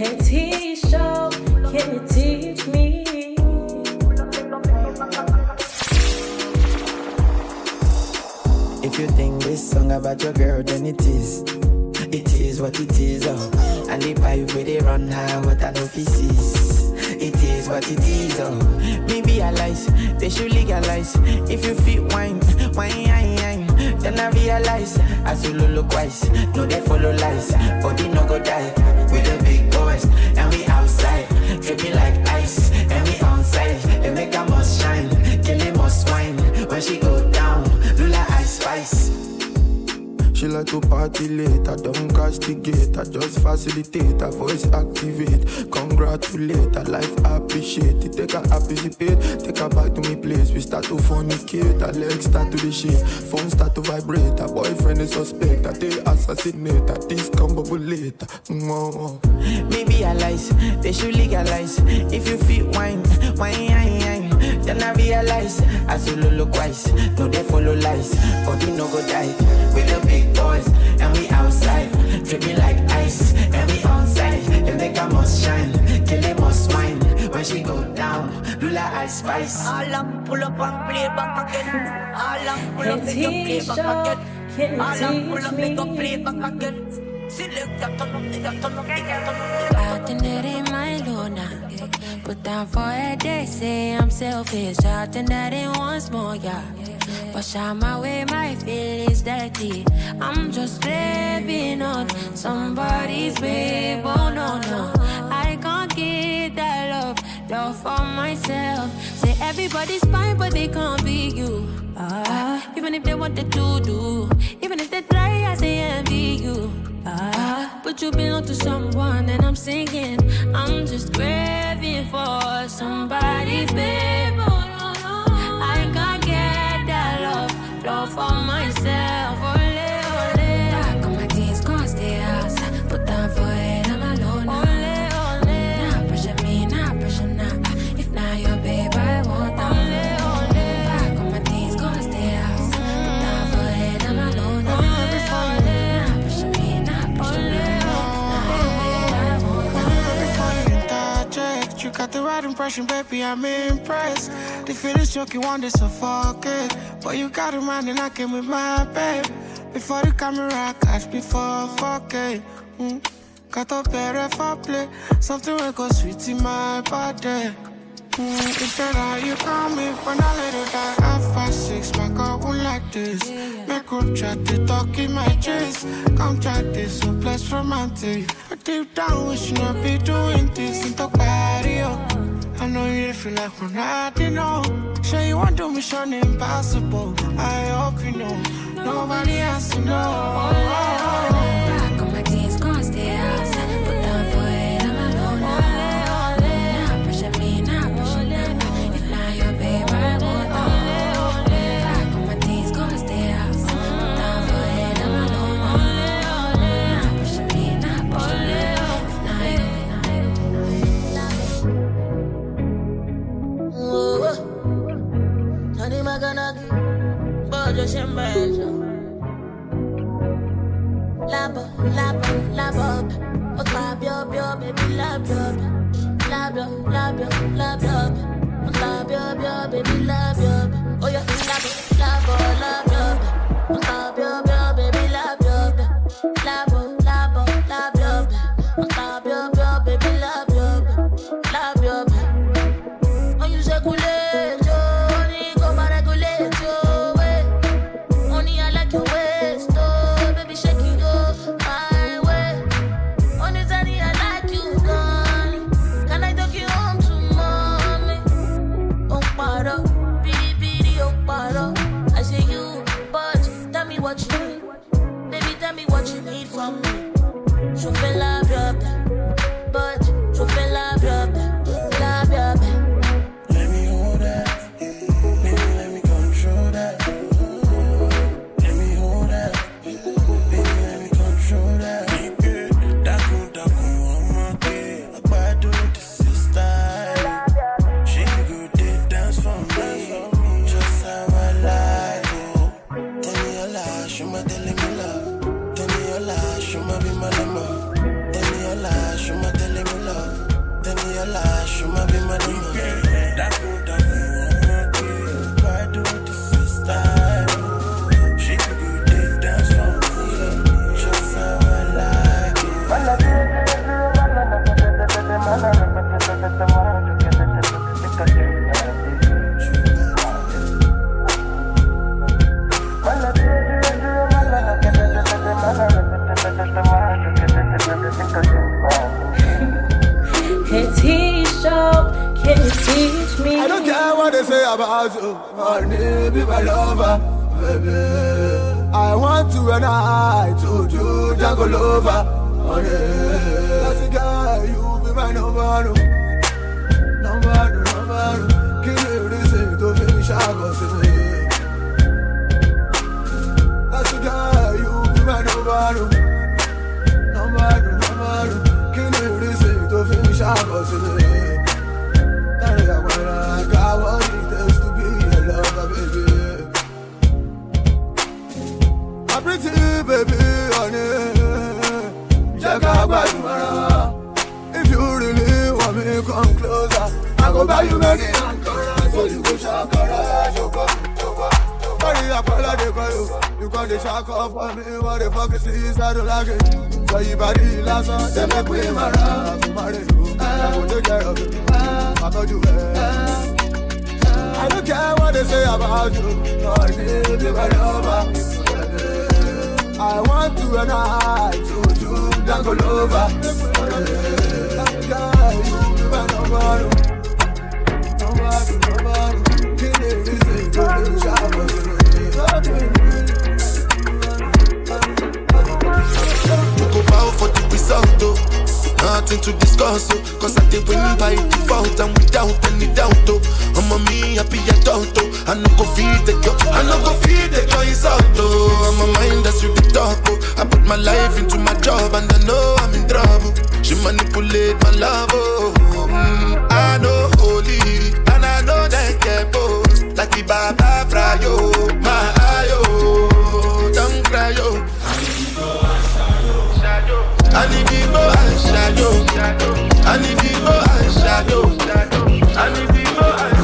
Hey Teeshow, can you teach me? If you think this song about your girl, then it is. It is what it is, oh. And the pipe where they run high, what I know feces. It is what it is, oh. Maybe I lies, they should legalize. If you wine, wine, wine. Then I realize, as you look wise, no they follow lies. Body no go die, with the big boys, and we outside. Dripping like She like to party late, I don't castigate, I just facilitate, her voice activate, congratulate, her life appreciate. It, take her participate, take her back to me place, we start to fornicate, her legs start to the shake, phone start to vibrate, her boyfriend is suspect, I they assassinate, her discombobulate, Maybe I lies, they should legalize. If you feel wine, wine, wine, wine. Then I realize, I you look wise, no they follow lies. Body no go die, with the big boys, and we outside. Dripping like ice, and we onside. They make a must shine, kill them must wine. When she go down, Lula ice spice. Alam, pull up and play back again. Alam, pull up, Hey make you play back again. can you Alam, pull up, make you teach play back again. Select that, turn up, take that, turn up, take that, turn up. Out in it ain't my Luna. Put down for a day, say I'm selfish. Out in that ain't once more, yeah. Wash out my way, my feelings dirty. I'm just living on somebody's babe. Oh no, no. I can't get that love, love for myself. Say everybody's fine, but they can't be you. Ah, even if they wanted to do, even if they try, I say envy you. Ah, but you belong to someone, and I'm singing. I'm just craving for somebody's babe. I can't get that love, love for myself. Got the right impression, baby, I'm impressed. The feelings choke you want to suffocate. But you got a mind and I came with my babe. Before the camera I catch before fuck it. Mm. Got up better for play. Something will go sweet in my body. Mm, it's better you call me when I let it die. Half past six, my girl won't like this. My group chat, they talk in my chest. Come chat this, so bless romantic. But deep down, we should not be doing this in the party. oh. I know you didn't feel like we're not, you know. Sure, you want to do mission impossible. I hope you know. Nobody has to know. Back on my bojo shembeja. Labo, labo, labo, oka bio bio, baby labo, labo, labo, oka bio bio, baby labo. Oh my lover, baby. I want to and I to do Django lover, honey. That's the guy, you be my number, no. Oh. number, no, number. no. Oh. Kí ni ìrísí tó fi ń ṣàkóso mi? That's the guy, you be my number, no. Oh. number, no, number. no. Kí ni ìrísí tó fi ń ṣàkóso mi? Daddy, I wanna got you many Ankara, so you go shakara, shoko, shoko. Sorry, I call they call you. You call the off for me. What the fuck is this? I don't like it. So you body last make me you. I will take care of you. I you. I don't care what they say about you. Honey, be my lover. I want to and I to do you be my Nothing to discuss, oh. Cause I did win by default and without any doubt, oh. I'm a me happy adult, oh. I no go feed the girl, I no go feed the girl is out, oh. I'm a mind that's you talk, oh. I put my life into my job and I know I'm in trouble. She manipulate my love, oh. Mm, I know holy that get both. Like the Baba Frayo, my ayo, don't cry, yo. I need people and shadow. People and shadow. People and shadow.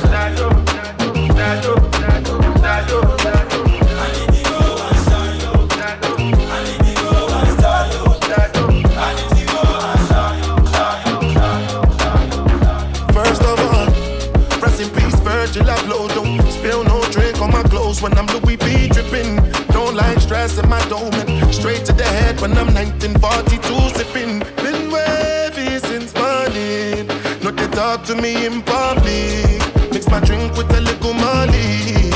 Head when I'm 1942 sipping. Been wavy since morning. No, they talk to me in public. Mix my drink with a little molly.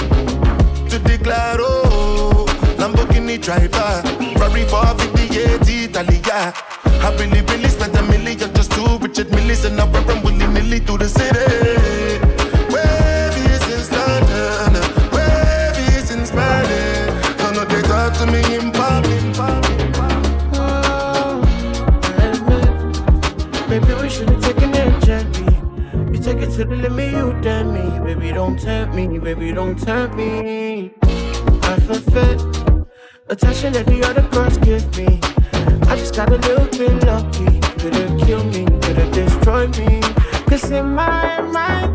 To declare, oh, Lamborghini driver. Ferrari 458 Italia. I really, really spent a million just to Richard Millis and now I'm willy nilly through the city. Baby, don't tempt me, baby, don't tempt me. I fulfill attention that the other girls give me. I just got a little bit lucky. Could've killed me, could've destroyed me. Cause in my mind,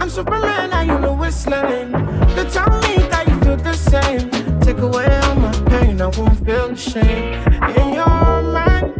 I'm Superman, now you know whistling. You tell me that you feel the same. Take away all my pain, I won't feel the shame. In your mind,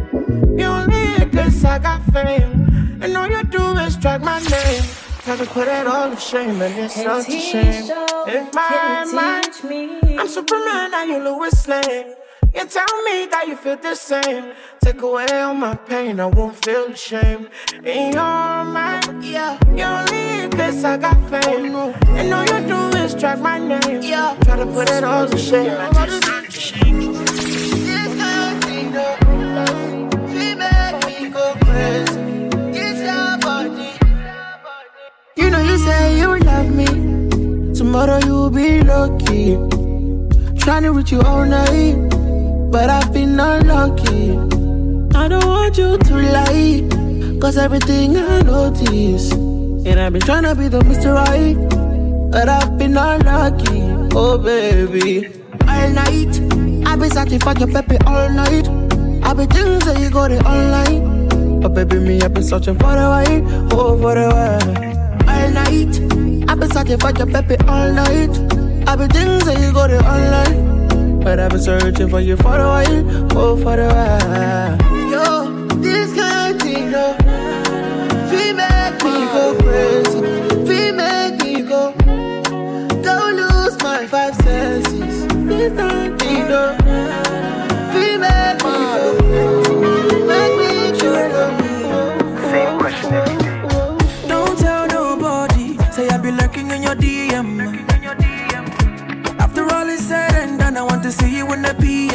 you only cause I got fame. And all you do is drag my name. Try to put it all to shame, and it's Hey, such a shame. In my mind, me? I'm Superman, now you Lois Lane. You tell me that you feel the same. Take away all my pain, I won't feel the shame. In your mind, yeah, you only cause I got fame. And all you do is drag my name. Yeah, try to put it all to shame. and it's such a You say you love me. Tomorrow you'll be lucky. Trying to reach you all night, but I've been unlucky. I don't want you to lie, cause everything I notice. And I've been trying to be the Mr. Right, but I've been unlucky. Oh, baby. All night, I've been searching your baby all night. I've been things that you got it online. But baby, me, I've been searching for the way, oh, for the way. All night, I've been searching for your baby all night. I've been things that you got it online. But I've been searching for you for a while, oh, for a while. Yo, this kind of thing, no. Feel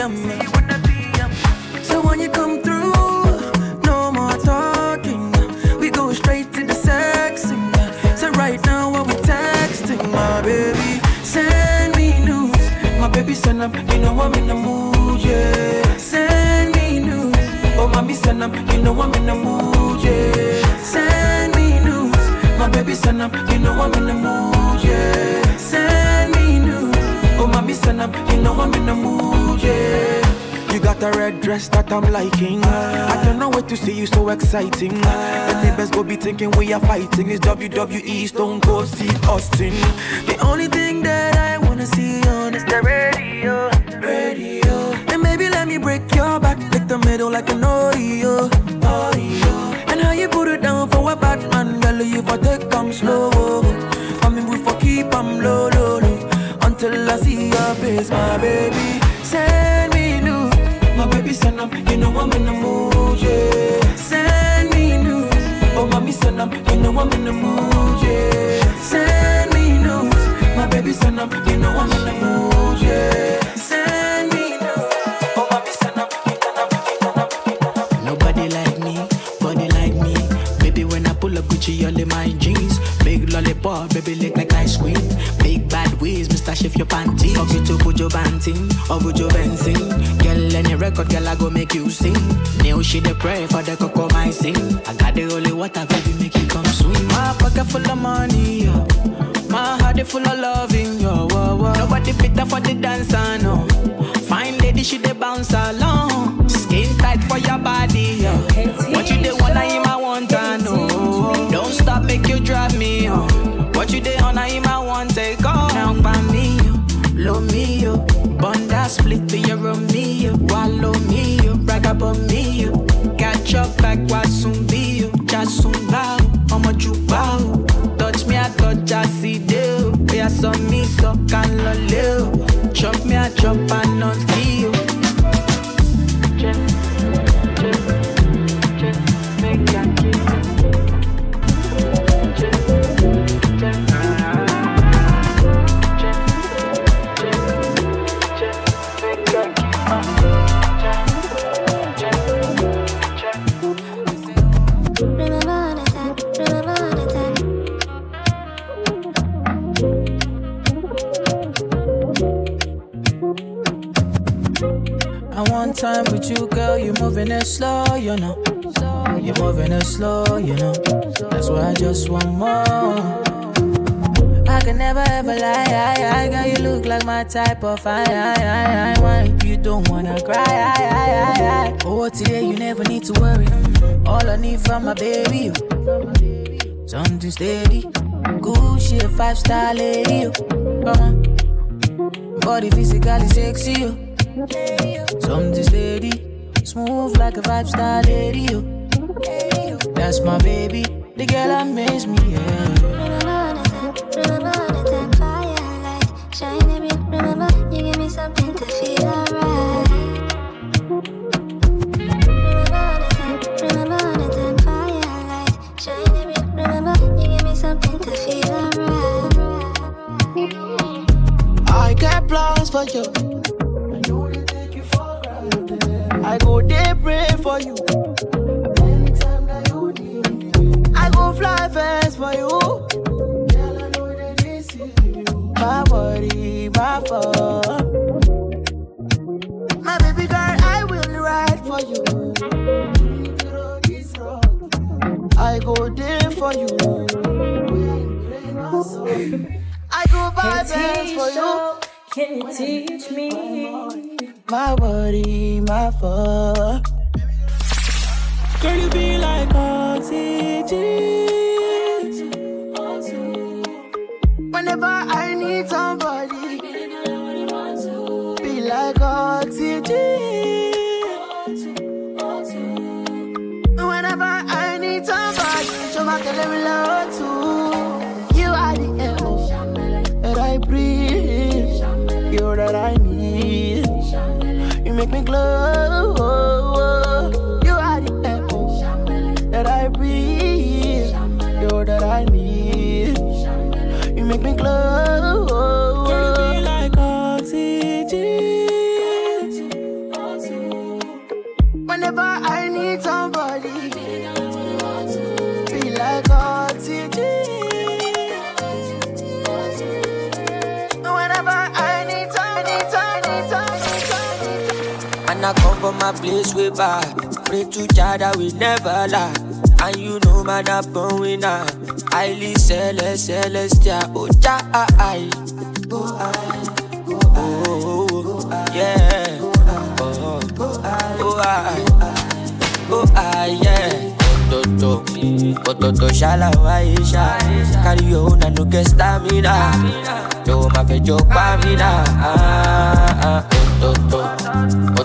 So when you come through, no more talking. We go straight to the sexing. So right now, what we texting, my baby? Send me news. My baby, send up. You know I'm in the mood, yeah. Send me news. Oh, mommy, send up. You know I'm in the mood, yeah. Send me news. My baby, send up. You know I'm in the mood, yeah. Send me news. Oh, mommy, send up. You know I'm in the mood yeah. You got a red dress that I'm liking. I don't know what to see you so exciting. The neighbors go be thinking we are fighting. It's WWE Stone Cold Steve Austin. The only thing that I wanna see on is the radio, radio. And maybe let me break your back, lick the middle like an Oreo. And how you put it down for a bad man, girl, you for take come slow. I'm in the mood, yeah. Send me news. Oh, mommy send them, you know I'm in the mood, yeah. Send me news. My baby send them, you know I'm in the mood, yeah. Send me news. Oh, mommy send them, you know I'm Nobody like me, body like me. Baby, when I pull up Gucci, all in my jeans. Big lollipop, baby, lick like ice cream. Shift your panties. Fuck you to Bujo Banting or Bujo Benzing. Girl, any record, girl, I go make you sing. Now she the pray for the cocoa, my sing. I got the holy water, baby, make you come swim. My pocket full of money, yo. My heart is full of loving, yo. Whoa, whoa. Nobody better for the dancer, no. Fine lady, she the bounce along. Skin tight for your body, yo. What you the one I am, I want to know. Don't stop, make you drive me on. What you the on I am, I want take yo. Blow me, yo. Bunda split be your Romeo. Wallow me, yo. Brag about me, yo. Catch up like Wasumbi, yo. Jasumba, I'ma bow. Touch me, I touch, I see you. Yeah, so me, so can loleo. Chop me, I slow, you know. That's why I just want more. I can never ever lie, I, I, girl. You look like my type of I, I, I, I, you don't wanna cry, I, I, I, I. Oh, today you never need to worry. All I need from my baby, you. something steady. Good shit, five star lady, you. Uh-huh. Body physically sexy, you. Something steady, smooth like a five star lady. Yo. That's my baby, the girl that makes me. Yeah. Remember all the time, remember all the time. Fire light, shine every. Remember, you give me something to feel for you. I go buy bands for you. Can you teach me? My body, my fault. Girl, you be like oxygen. Make me glow. I from my place way back. Pray to Jah that we never lie. And you know man I'm born winner. Highly celest, celestial. Oh Jah, I, oh I, oh, oh, yeah. Oh, oh, I, oh I, yeah. Ototo, ototo shala waisha. Carry your own and no get stamina. Yo ma fe jo pa mi na. Ah, ah, Ototo,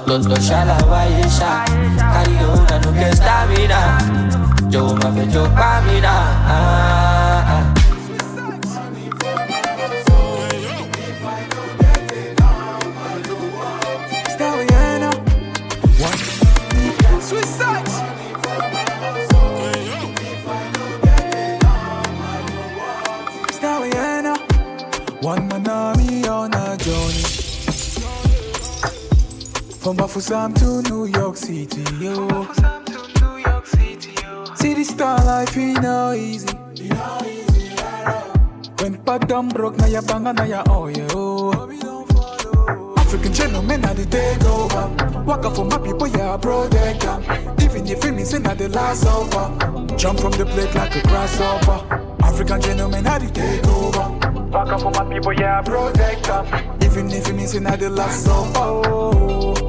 ototo shala waisha. And no get stamina. Yo ma fe jo pa mi ah. From some to New York City, yo. City star life ain't no easy. When Padam broke, now ya banga, now ya oh yo. African gentlemen, now they take over. Walk up for my people, yeah, bro, they come. Even if it means not the last over. Jump from the plate like a grasshopper. African gentlemen, now they take over. Walk up for my people, yeah, they come. Even if it means not the last supper.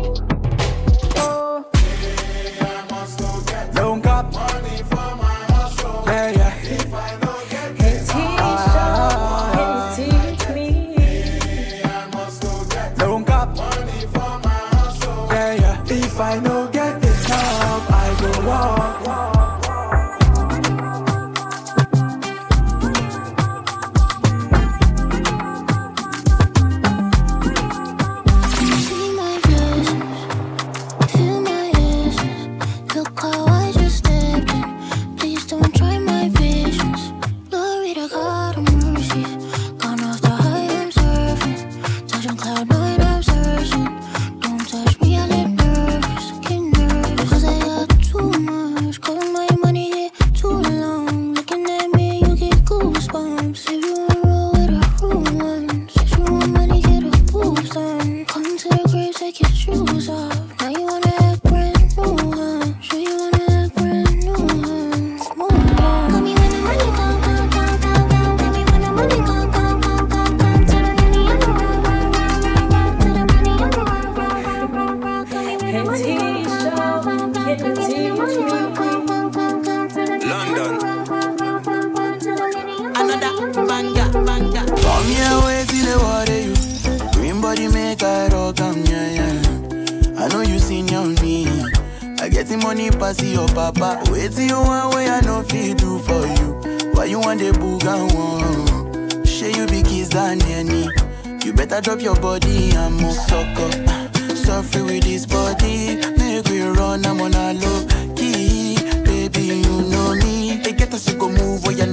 Move where you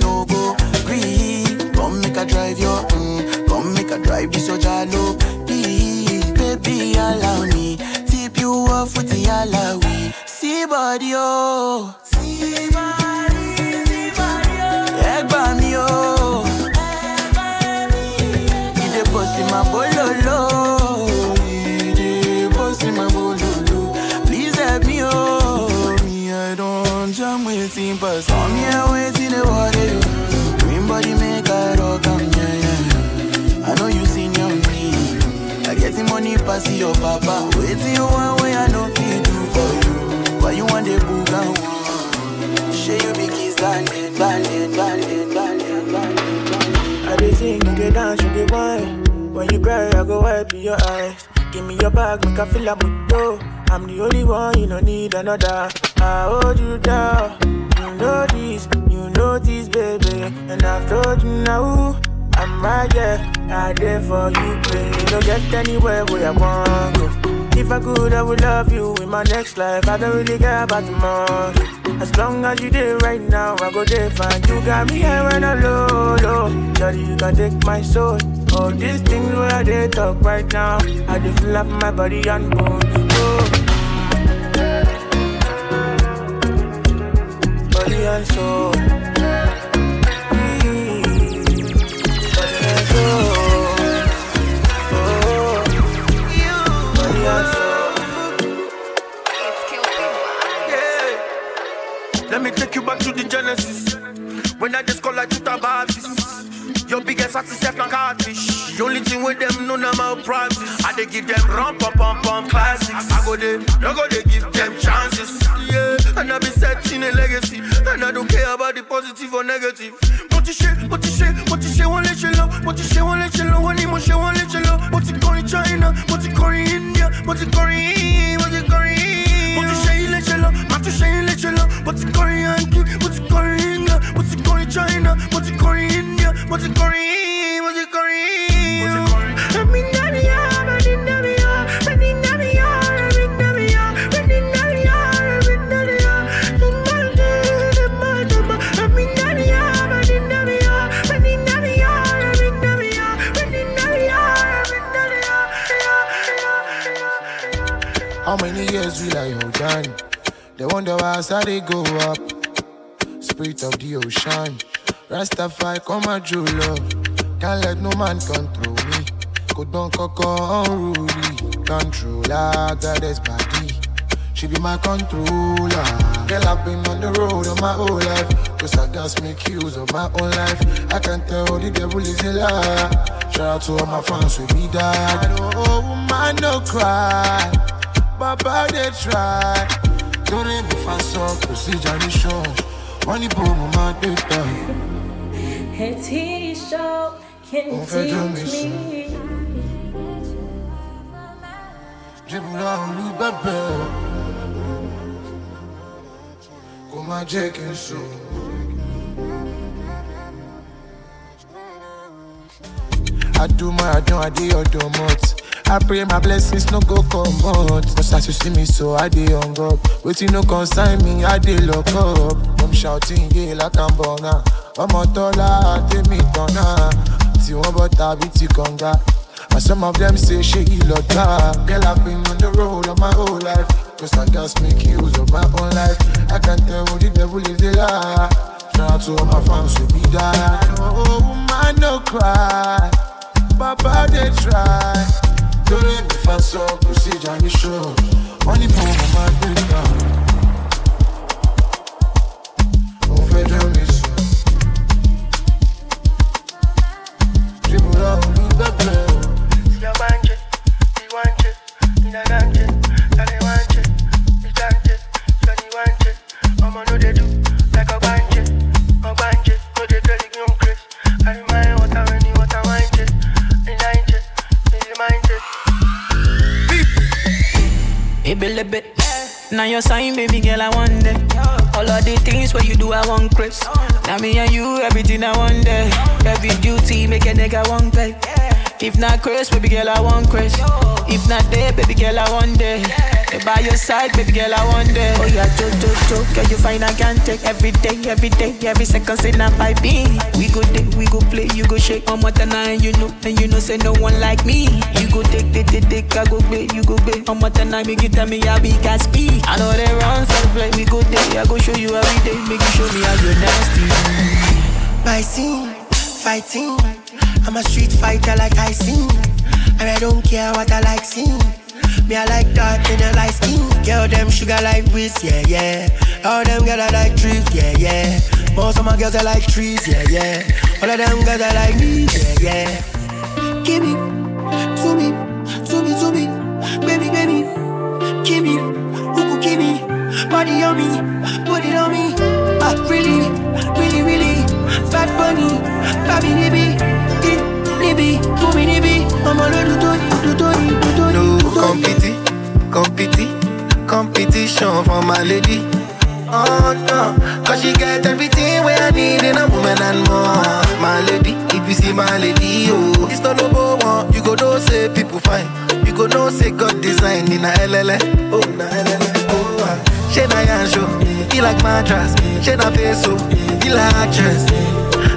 I go wipe your eyes. Give me your bag, make I feel like moto. I'm the only one, you don't need another. I hold you down. You know this, you know this, baby. And I've told you now, I'm right there. I there for you, baby. Don't get anywhere where I want go. If I could, I would love you in my next life. I don't really care about tomorrow. As long as you there right now, I go there fine. You got me here when I low, low. Daddy, you can take my soul. All these things where they talk right now, I just feel like my body and bone. Oh. Body and soul. Let me take you back to the Genesis. When I just call like Tuta Baptist. Your biggest artist is not catfish. The only thing with them, no normal practice. I they give them rum pum pum pum classics. I go there, no go they give them chances. Yeah, and I be setting a legacy. And I don't care about the positive or negative. What you say, what you say, what you say, won't let you know. What you say, won't let you know. When you say, won't let you know. What you call in China, what you call in India, what you call in, what you call in. What you say, let you know. What you say, let you know. What you call Yankee, what you call in India, what you call in China, what you call in India, what you call in, what you call in. What you call in. I'm in Navia, I'm in Navia, I'm in Navia, I'm in Navia, I'm in Navia, I'm in Navia. I'm in Navia, I'm in Navia, I'm in Navia, I'm in Navia, I'm in Navia, I'm in Navia. How many years will I hold on? They wonder why I they go up. Spirit of the ocean. Rastafari come and love. Can't let no man control me. Go down coco unruly. Controller, goddess body. She be my controller. Girl, I've been on the road all my whole life. Cause I just make use of my own life. I can tell the devil is a lie. Shout out to all my fans with me died. Oh, woman, no cry. Baba, they try. Let me fast up, procedure ni show. Money boom, my data. Hey, T-Show, can you On teach me? Dribble down, look bébé. Come on, Jake and so. I do my, I don't, I do your domot. I pray my blessings no go come out. Cause as you see me, so I dey on up. Waiting no consign me, I dey lock up. I'm shouting, yeah, like I'm born now. ọmọ tọ́lá tèmi tọ́nà tí wọ́n bọ́ tàbí ti kànga. And some of them say she lọ́jà. Girl, I've been on the road all my whole life. Cause I just make use of my own life. I can't tell what the devil is a lie. Shout out to all my fans with me die. Oh, woman, no cry. Papa, they try. Let me fast up, procedure, me show. Money for my data. On fait de mes sous. Dribble out, look bébé. Baby, little bit. Eh. Now your sign, baby girl, I want it. All of the things where you do, I want Chris. Now me and you, everything I want there. Every duty, make a nigga want pay. If not Chris, baby girl, I want Chris. If not there, baby girl, I want there. They by your side, baby girl, I want there. Oh yeah, jo jo jo, girl, you find I can take every day, every day, every second, say not by me. We go day, we go play, you go shake one more time, and you know, and you know, say no one like me. You go take, take, take, take, I go play, you go play. One more time, make you tell me how big I speak. I know they run, so play, we go day, I go show you every day, make you show me how you're nasty. My scene, fighting. I'm a street fighter like I sing. And I don't care what I like sing. Me, I like dark and I like skin. Girl, them sugar like whiz, yeah, yeah. All them girls I like trees, yeah, yeah. Most of my girls I like trees, yeah, yeah. All of them girls I like me, yeah, yeah. Give me, to me, to me, to me, baby, baby. Give me, who could give me? Body on me, put it on me. Ah, really, really, really. Fat bunny, baby, nibi, to me, nibi. I'm a little do do do do No competi, competi, competition for my lady. Oh no, cause she get everything where I need in a woman and more. My lady, if you see my lady, oh, it's not no one. You go know say people fine. You go know say God design in a LLA. Oh, na LLA. Oh, ah. she na yansho, he like mattress. She na face so, he like actress.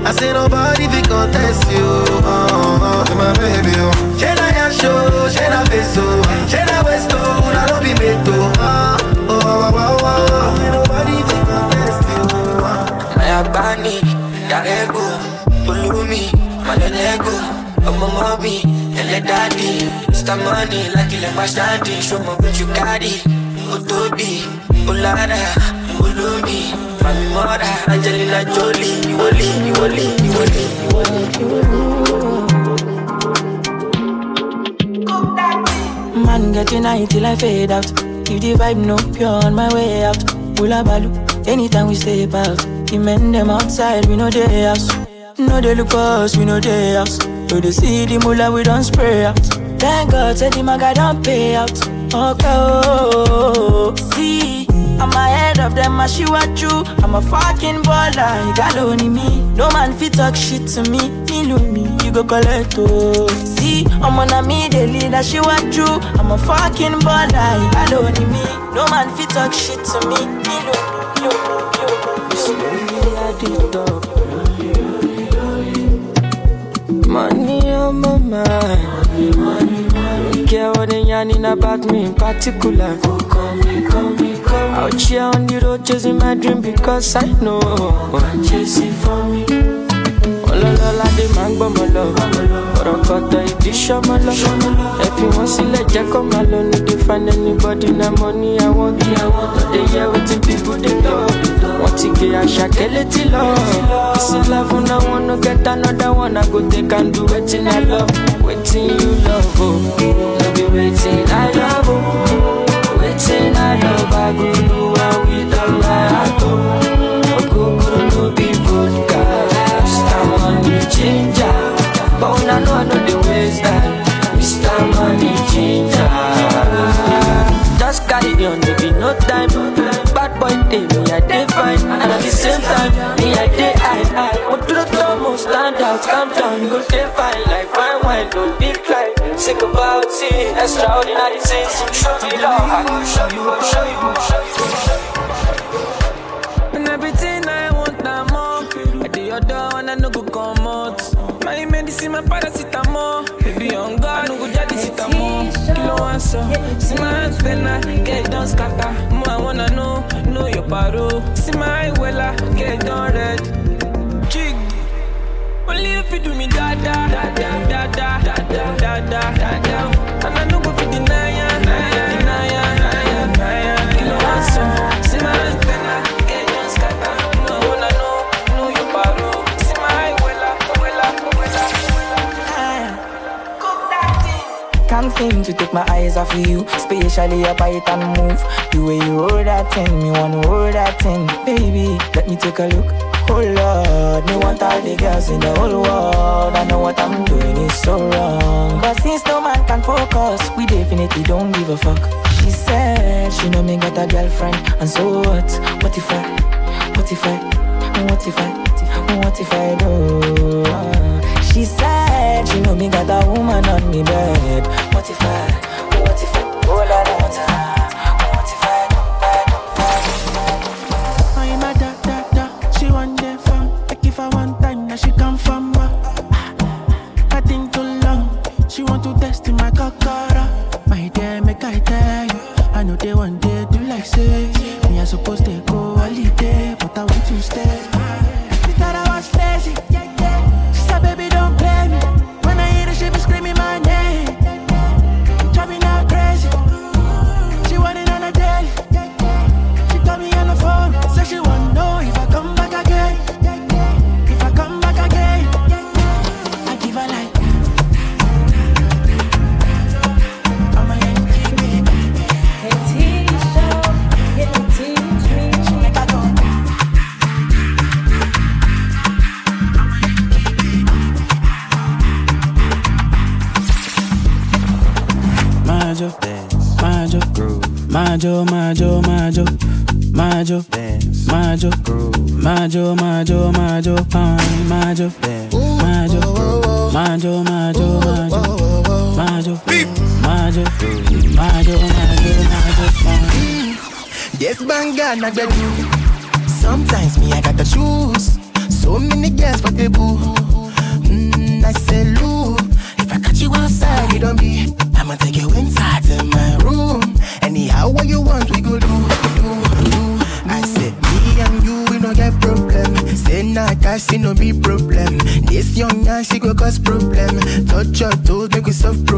I say nobody fi contest you. Oh, oh, oh, my baby, oh. She na yansho, she na face oh. so, she na waist oh, na no be made to. Oh, oh, oh, oh, oh. oh, oh. Say nobody fi contest you. Oh. Maya Bani, Darego, Ulumi, Malelego, Ọmọ mọ́bí, ẹlẹ́dàdì, Mr. Money, lákìlẹ̀ pàṣádì, ṣọmọ bí you Man getting high till I fade out. If the vibe no pure on my way out. Bula balu, anytime we step out. The men them outside, we know they house. No they look us, we know they house. So they see the mula we don't spray out. Thank God, said the maga don't pay out. Okay, oh, oh, oh. see. I'm ahead of them, I she what you. I'm a fucking baller, you got only me. No man fit talk shit to me, me love me, you go collect oh. See, I'm on a me, they lead, she what you. I'm a fucking baller, you got only me. No man fit talk shit to me, me love me, you. I. Money on my mind. Don't care what they yarning about me in particular. Call me, call me, call me. Out here on the road chasing my dream because I know I'm chasing for me. Ọlọ́lọ́lá dé máa ń gbọ́ mọ́ lọ. Ọ̀rọ̀ kọ̀tọ̀ ìdí ṣọ́mọ́ lọ. Ẹ fi wọ́n sílẹ̀ jẹ́ kó máa lọ. No dey find anybody na money I want. No dey hear wetin people dey talk. Wọ́n ti gé àṣàkẹ́ létí lọ. Bísí love na one no get another one. I go take and do wetin oh. I love. Wetin you love o. No be wetin I love o. Wetin I love I go do am with all my heart o. Ogogoro no be vodka. Mr. Money Ginger. But I Ginger. Just carry on, be no time. Bad boy me I and at the same time, me I. But the calm down, you go dey fine like fine wine, don't be cry. Think about it, extraordinary things. Show me love, I go show you, go show you, go show you. And everything I want, I'm more. I do your door and I no go come out. My medicine, my paracetamol. Baby, on God, no go jadi sitamol. Kilo answer. See my antenna, get down scatter. More I wanna know, know your paro. See my wella, get down red. Jig. Only if you do me da da da da Can't to take my eyes off of you, especially your bite and move. The way you roll that thing, me wanna roll that thing, baby. Let me take a look. Oh Lord, me want all the girls in the whole world. I know what I'm doing is so wrong, but since no man can focus, we definitely don't give a fuck. She said she know me got a girlfriend, and so what? What if I? What if I? What if I? What if I do? She said she know me got a woman on me bed. What if I?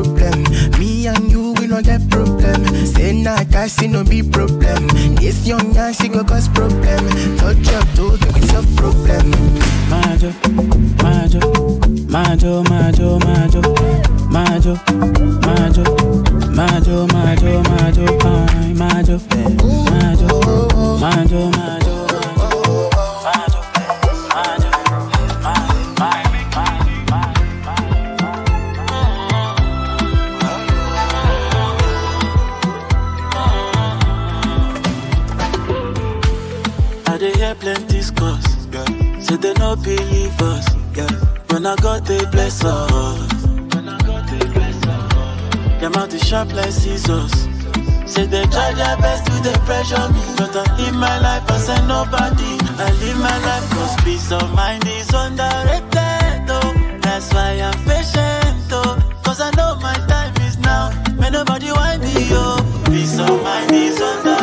problem. Me and you, we no get problem. Say nah, that's it, no be problem. This young young, she go cause problem. Touch up, do give it your problem. Majo, majo, majo, majo, majo, majo, majo, majo, majo, majo, majo, majo, majo, majo, majo. Say they no believe us, yeah. When I got they bless us. When I got they bless us. Them out the sharp like scissors. Say they try their best to they pressure me. But I live my life as say nobody. I live my life cause peace of mind is underrated, oh. That's why I'm patient, Though. Cause I know my time is now. May nobody wind me, oh. Peace of mind is underrated.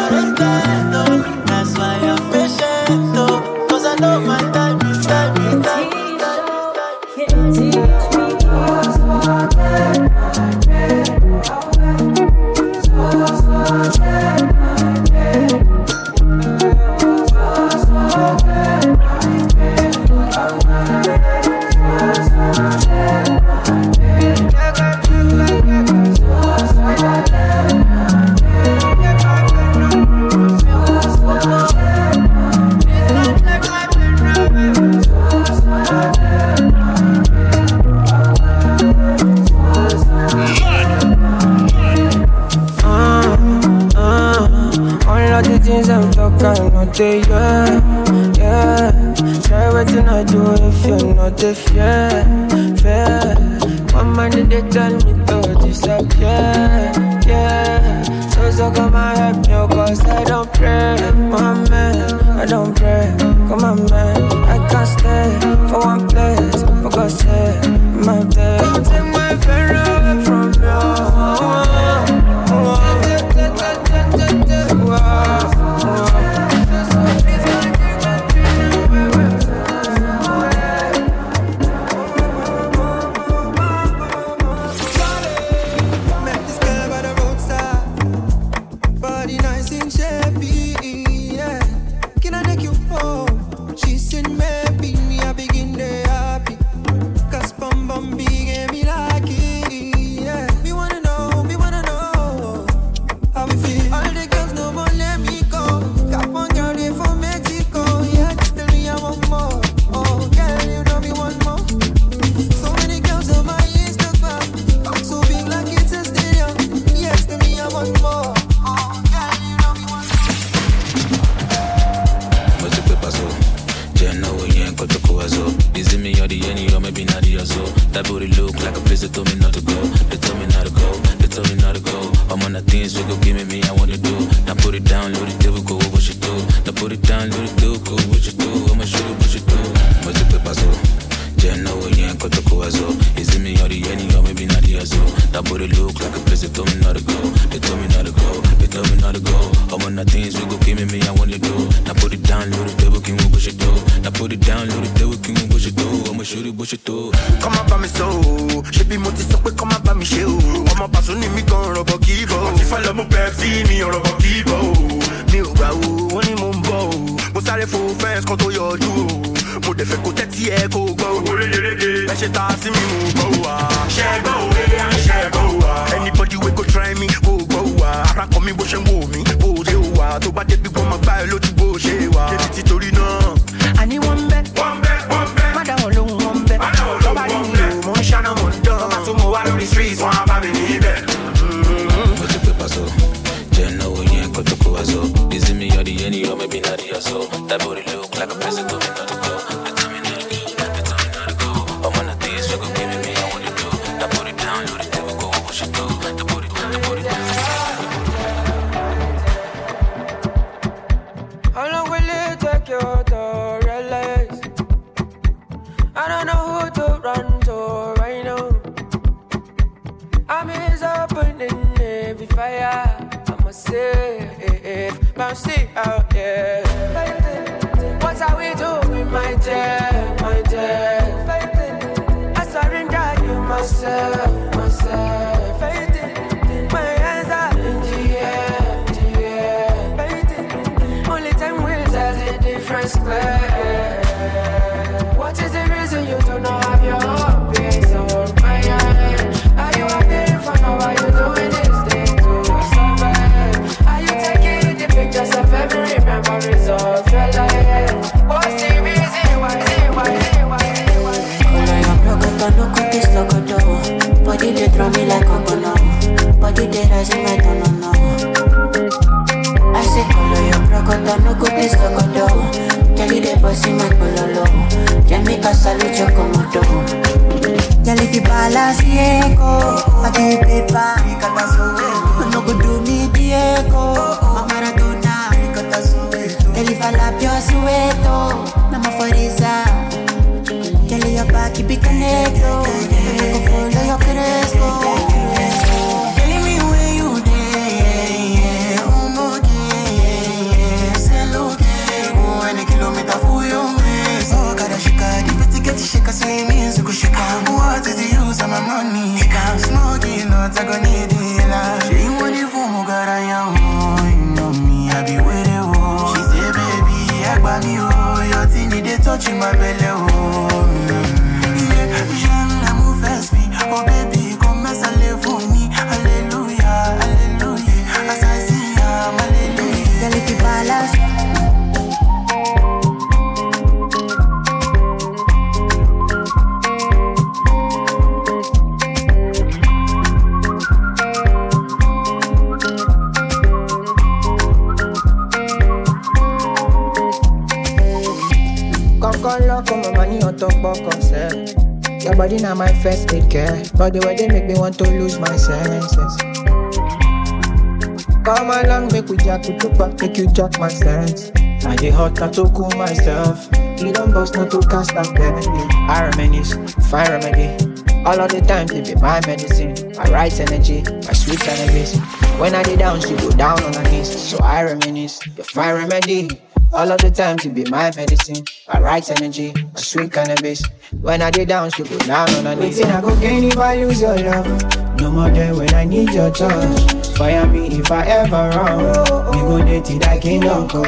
sáré fo fẹ́ǹsì kan tó yọjú o mo dẹ̀ fẹ́ kó tẹ́tí ẹ kó gbọ́ o ẹ ṣe ta sí mi mo gbọ́ o wa. ṣe gbọ́ o wẹ́rẹ́ à ń ṣe gbọ́ o wa. anybody wey go try me kó gbọ́ o wa ara kan mi bó ṣe ń wò mí bó ṣe o wa tó bá débi gbọ́n máa gbá ẹ lójú bó ṣe wa. débi títorí care, but the way they make me want to lose my senses. Come along, make we jack with to tupa, make you jack my sense. I get hot, not to cool myself. You don't boss not to cast that penalty. I reminisce, fire remedy. All of the time, they be my medicine. My right energy, my sweet cannabis. When I get down, she go down on her knees. So I reminisce, the fire remedy. All of the time, she be my medicine. My right energy, my sweet cannabis. When I get down, she go down on her knees. Waiting, I go gain if I lose your love. No more there when I need your touch. Fire me if I ever wrong. We go till I kingdom come.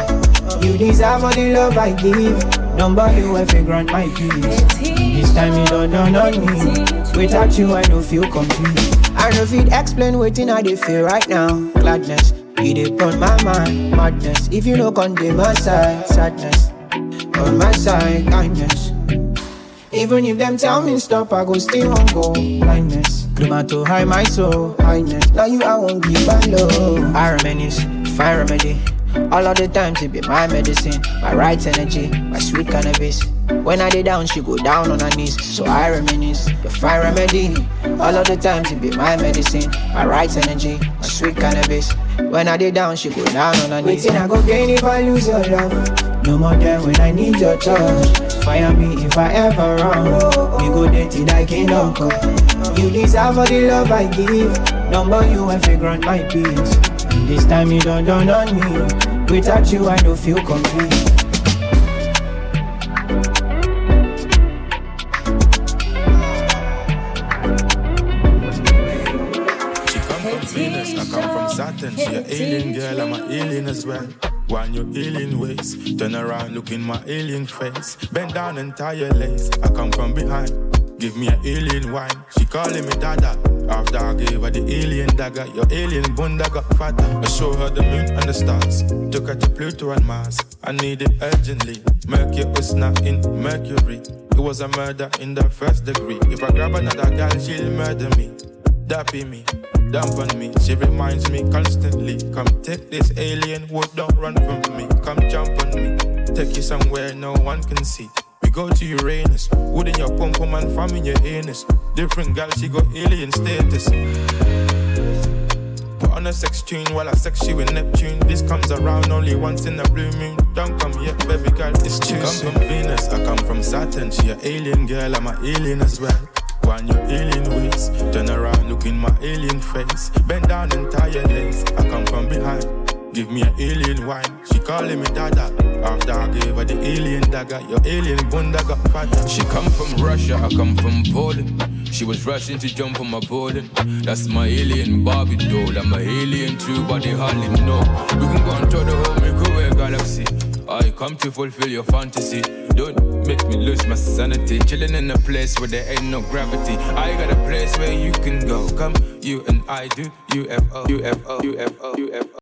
You deserve all the love I give. Number you if you grant my peace. This time you don't know on me. Without you, I don't feel complete. I if it explain waiting I dey feel right now. Gladness, it dey on my mind. Madness, if you look on the my side, sadness. On my side, kindness. Even if them tell me stop, I go still won't go. Blindness, no matter high my soul, highness. Now you I won't give my love. I reminisce, fire remedy. All of the times it be my medicine, my right energy, my sweet cannabis. When I lay down, she go down on her knees. So I reminisce, the fire remedy. All of the times it be my medicine, my right energy, my sweet cannabis. When I lay down, she go down on her knees. Waiting, I go gain if I lose your love. No more there when I need your touch. Fire me if I ever wrong. We go there till I kingdom come. You deserve all the love I give. Number you you grant my peace. And this time you don't dawn on me. Without you, I don't feel complete. Venus, I come from Saturn. She a alien girl, I'm a alien as well. One your alien ways, turn around, look in my alien face. Bend down and tie your lace. I come from behind, give me an alien wine. She calling me dada. After I gave her the alien dagger, your alien bunda got fatter. I show her the moon and the stars. Took her to Pluto and Mars. I need it urgently. Mercury was not in Mercury. It was a murder in the first degree. If I grab another girl, she'll murder me. Be me, dump on me. She reminds me constantly. Come take this alien wood, don't run from me. Come jump on me, take you somewhere no one can see. We go to Uranus, wood in your pum pum and farm in your anus. Different gal, she got alien status. Put on a sex tune while I sex you in Neptune. This comes around only once in a blue moon. Don't come yet, baby girl, it's too She come from Venus, I come from Saturn. She a alien girl, I'm a alien as well. Wind your alien ways, turn around, look in my alien face. Bend down and tie your lace. I come from behind, give me an alien wine. She calling me dada. After I gave her the alien dagger, your alien bunda got fatter. She come from Russia, I come from Poland. She was rushing to jump on my bowling. That's my alien Barbie doll. I'm a alien too, but they hardly know. We can go and tour the whole Milky Way galaxy. I come to fulfill your fantasy. Don't make me lose my sanity. Chilling in a place where there ain't no gravity. I got a place where you can go. Come, you and I do UFO, UFO, UFO, UFO.